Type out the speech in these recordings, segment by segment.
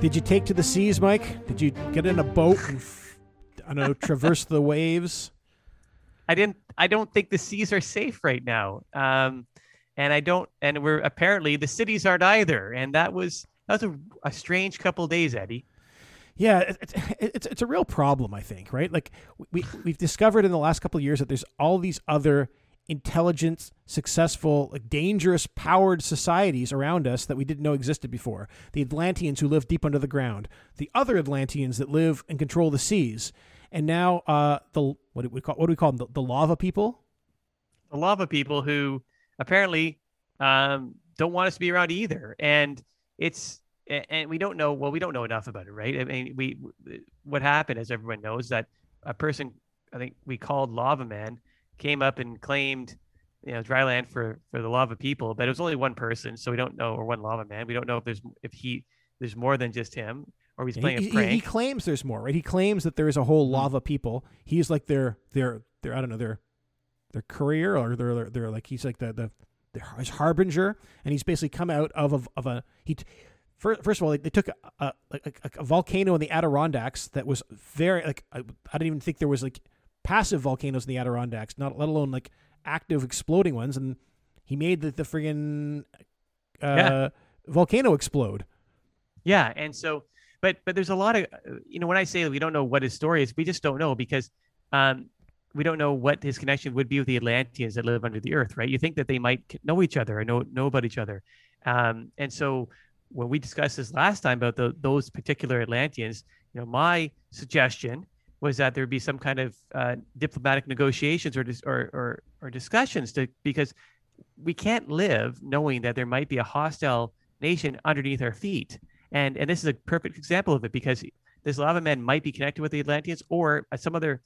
Did you take to the seas, Mike? Did you get in a boat and I don't know traverse the waves? I didn't. I don't think the seas are safe right now. Um, and I don't. And we're apparently the cities aren't either. And that was that was a, a strange couple days, Eddie. Yeah, it, it, it's it's a real problem, I think, right? Like we we've discovered in the last couple of years that there's all these other intelligent, successful, like dangerous, powered societies around us that we didn't know existed before. The Atlanteans who live deep under the ground, the other Atlanteans that live and control the seas, and now uh, the what do we call what do we call them? The, the lava people. The lava people who apparently um, don't want us to be around either, and it's and we don't know. Well, we don't know enough about it, right? I mean, we what happened, as everyone knows, that a person I think we called Lava Man came up and claimed you know dry land for for the lava people but it was only one person so we don't know or one lava man. We don't know if there's if he there's more than just him or he's playing he, a prank he, he claims there's more right? He claims that there is a whole Mm-hmm. lava people. He's like their their their i don't know their their courier or they're they're, they're like he's like the the, the his harbinger and he's basically come out of a, of a he First, of all, they took a, a, like a, a volcano in the Adirondacks that was very like I, I didn't even think there was like passive volcanoes in the Adirondacks, not let alone like active exploding ones, and he made the the friggin' uh, Yeah. volcano explode. yeah and so but but there's a lot of you know when i say we don't know what his story is we just don't know because um we don't know what his connection would be with the atlanteans that live under the earth right you think that they might know each other or know know about each other um and so when we discussed this last time about the, those particular atlanteans you know my suggestion was that there would be some kind of uh, diplomatic negotiations or, dis- or or or discussions to because we can't live knowing that there might be a hostile nation underneath our feet and and this is a perfect example of it because this lava man might be connected with the Atlanteans or uh, some other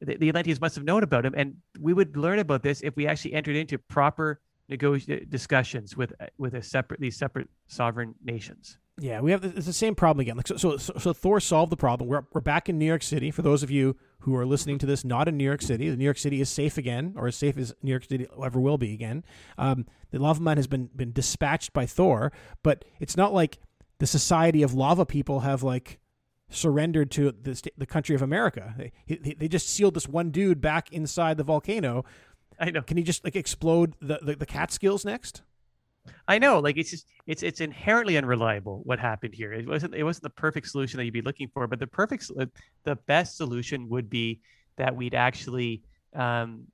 the, the Atlanteans must have known about him and we would learn about this if we actually entered into proper negoti- discussions with uh, with a separate these separate sovereign nations. Yeah, we have the, it's the same problem again. Like so, so, so, Thor solved the problem. We're we're back in New York City. For those of you who are listening to this, not in New York City, the New York City is safe again, or as safe as New York City ever will be again. Um, the Lava Man has been been dispatched by Thor, but it's not like the Society of Lava People have like surrendered to the sta- the country of America. They they, they just sealed this one dude back inside the volcano. I know. Can he just like explode the the, the Catskills next? I know, like it's just it's it's inherently unreliable what happened here. It wasn't it wasn't the perfect solution that you'd be looking for, but the perfect uh, the best solution would be that we'd actually um,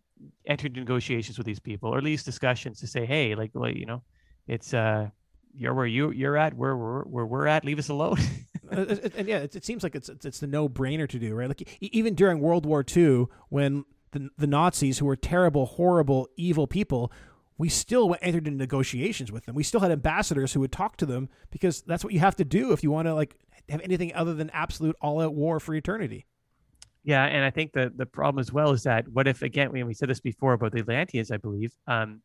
enter into negotiations with these people, or at least discussions to say, hey, like, well, you know, it's uh, you're where you you're at, where we're where we're at, leave us alone. Uh, it- it- and yeah, it, it seems like it's it's, the no brainer to do, right? Like even during World War II, when the the Nazis, who were terrible, horrible, evil people, we still entered into negotiations with them. We still had ambassadors who would talk to them because that's what you have to do if you want to like have anything other than absolute all-out war for eternity. Yeah, and I think the the problem as well is that what if again we we said this before about the Atlanteans, I believe. Um,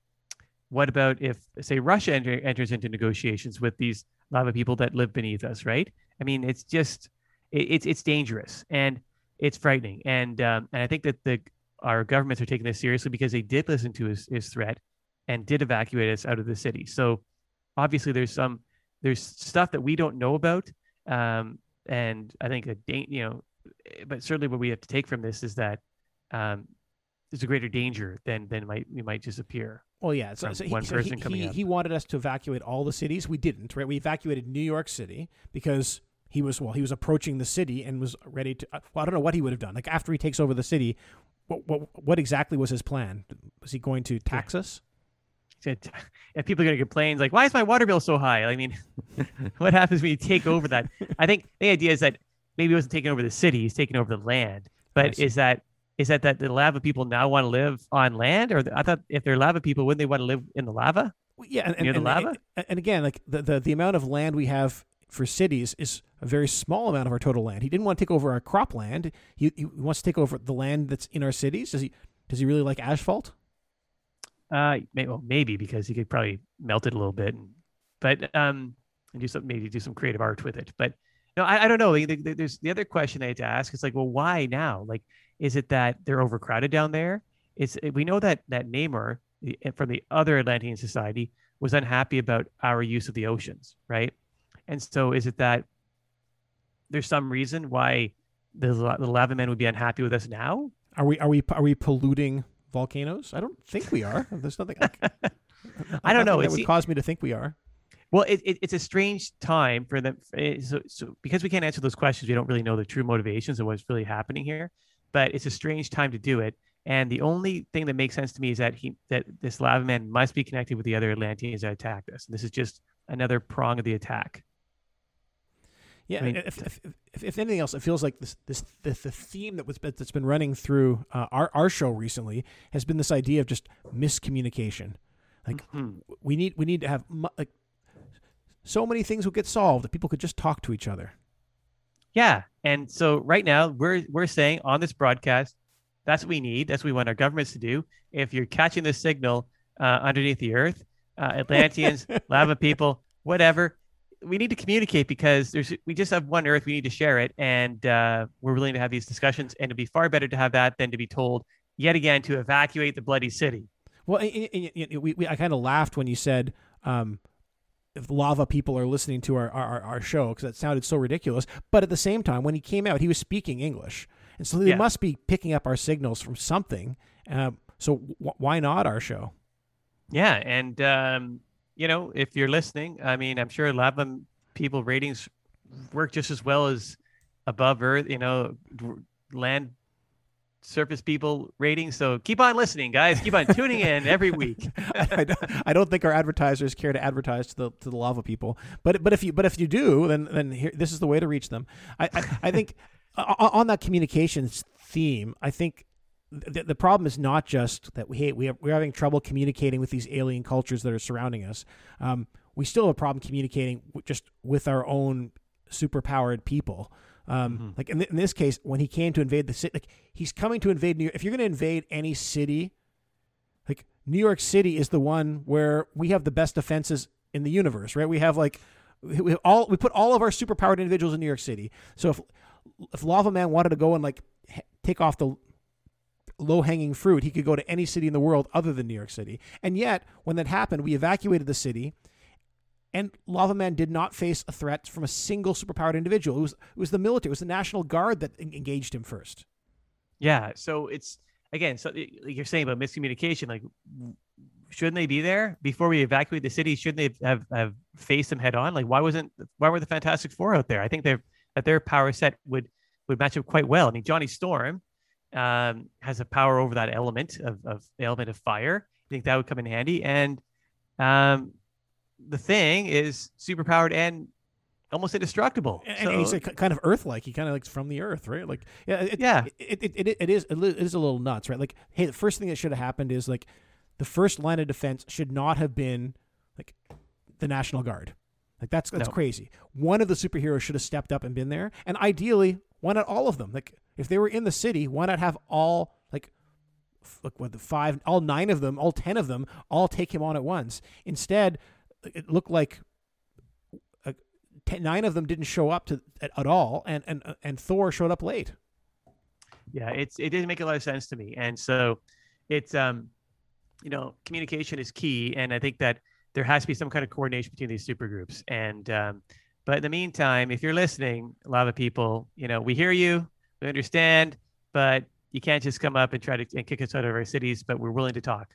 what about if say Russia enter, enters into negotiations with these lava people that live beneath us, right? I mean, it's just it, it's it's dangerous and it's frightening, and um, and I think that the our governments are taking this seriously because they did listen to his his threat and did evacuate us out of the city. So obviously there's some there's stuff that we don't know about, um, and I think a da- you know but certainly what we have to take from this is that um, there's a greater danger than than might we might just appear. Well, yeah. So, so he, one so person he, coming he, up. he wanted us to evacuate all the cities. We didn't, right? We evacuated New York City because he was well, he was approaching the city and was ready to. uh, Well, I don't know what he would have done. Like after he takes over the city, what what, what exactly was his plan? Was he going to tax us? And people are going to complain like, why is my water bill so high? I mean, what happens when you take over that? I think the idea is that maybe he wasn't taking over the city; he's taking over the land. But is that is that that the lava people now want to live on land, or I thought if they're lava people, wouldn't they want to live in the lava? Yeah, and, Near and, the and- lava? and- and again, like the, the the amount of land we have for cities is a very small amount of our total land. He didn't want to take over our cropland. He, he wants to take over the land that's in our cities. Does he? Does he really like asphalt? Uh, well, maybe because he could probably melt it a little bit, but um, and do some maybe do some creative art with it. But no, I, I don't know. The- the- There's the other question I had to ask. It's like, well, why now? Like, is it that they're overcrowded down there? It's we know that that Namor the, from the other Atlantean society was unhappy about our use of the oceans, right? And so, is it that there's some reason why the, the lava men would be unhappy with us now? Are we are we are we polluting volcanoes? I don't think we are. There's nothing. Like, I don't know. It would cause me to think we are. Well, it, it, it's a strange time for them. Eh, so, so because we can't answer those questions, we don't really know the true motivations of what's really happening here. But it's a strange time to do it. And the only thing that makes sense to me is that he that this lava man must be connected with the other Atlanteans that attacked us. And this is just another prong of the attack. Yeah, I mean, if, if, if, if, anything else, it feels like this this the, the theme that was that's been running through uh, our our show recently has been this idea of just miscommunication. Like mm-hmm. we need we need to have like so many things would get solved if people could just talk to each other. Yeah, and so right now we're we're saying on this broadcast that's what we need. That's what we want our governments to do. If you're catching the signal uh, underneath the earth, uh, Atlanteans, lava people, whatever, we need to communicate because there's we just have one Earth. We need to share it, and uh, we're willing to have these discussions. And it'd be far better to have that than to be told yet again to evacuate the bloody city. Well, we, we I kind of laughed when you said um, if lava people are listening to our our, our show because that sounded so ridiculous. But at the same time, when he came out, he was speaking English, and so they yeah. must be picking up our signals from something. Uh, so w- why not our show? Yeah, and um, you know, if you're listening, I mean, I'm sure a lot lava people ratings work just as well as above Earth, you know, land surface people ratings. So keep on listening, guys. Keep on tuning in every week. I, don't, I, don't, think our advertisers care to advertise to the to the lava people, but but if you but if you do, then then here, this is the way to reach them. I I, I think on that communications theme, I think the, the problem is not just that we hate we have, we're having trouble communicating with these alien cultures that are surrounding us. Um, we still have a problem communicating just with our own superpowered people. Um, mm-hmm. Like in, th- in, this case, when he came to invade the city, like he's coming to invade New York. If you're going to invade any city, like New York City is the one where we have the best defenses in the universe, right? We have like we have all we put all of our superpowered individuals in New York City. So if if Lava Man wanted to go and like take off the low hanging fruit. He could go to any city in the world other than New York City. And yet, when that happened, we evacuated the city, and Lava Man did not face a threat from a single superpowered individual. It was it was the military, it was the National Guard that engaged him first. Yeah. So it's again, so like you're saying about miscommunication, like shouldn't they be there before we evacuate the city? Shouldn't they have, have faced them head on? Like why wasn't why were the Fantastic Four out there? I think they're that their power set would would match up quite well. I mean, Johnny Storm um, has a power over that element of, of the element of fire. I think that would come in handy. And um, the thing is super powered and almost indestructible. And, so, and he's kind of Earth-like. He kind of like from the Earth, right? Like, yeah, it, yeah. It, it, it, it is it is a little nuts, right? Like, hey, the first thing that should have happened is like the first line of defense should not have been like the National Guard. Like that's that's no. crazy. One of the superheroes should have stepped up and been there, and ideally, why not all of them? Like if they were in the city, why not have all like look what the five, all nine of them, all ten of them, all take him on at once? Instead, it looked like uh, nine of them didn't show up to at, all, and and uh, and Thor showed up late. Yeah, it's it didn't make a lot of sense to me, and so it's um, you know, communication is key, and I think that there has to be some kind of coordination between these super groups. And um, but in the meantime, if you're listening, a lot of people, you know, we hear you, we understand, but you can't just come up and try to and kick us out of our cities. But we're willing to talk.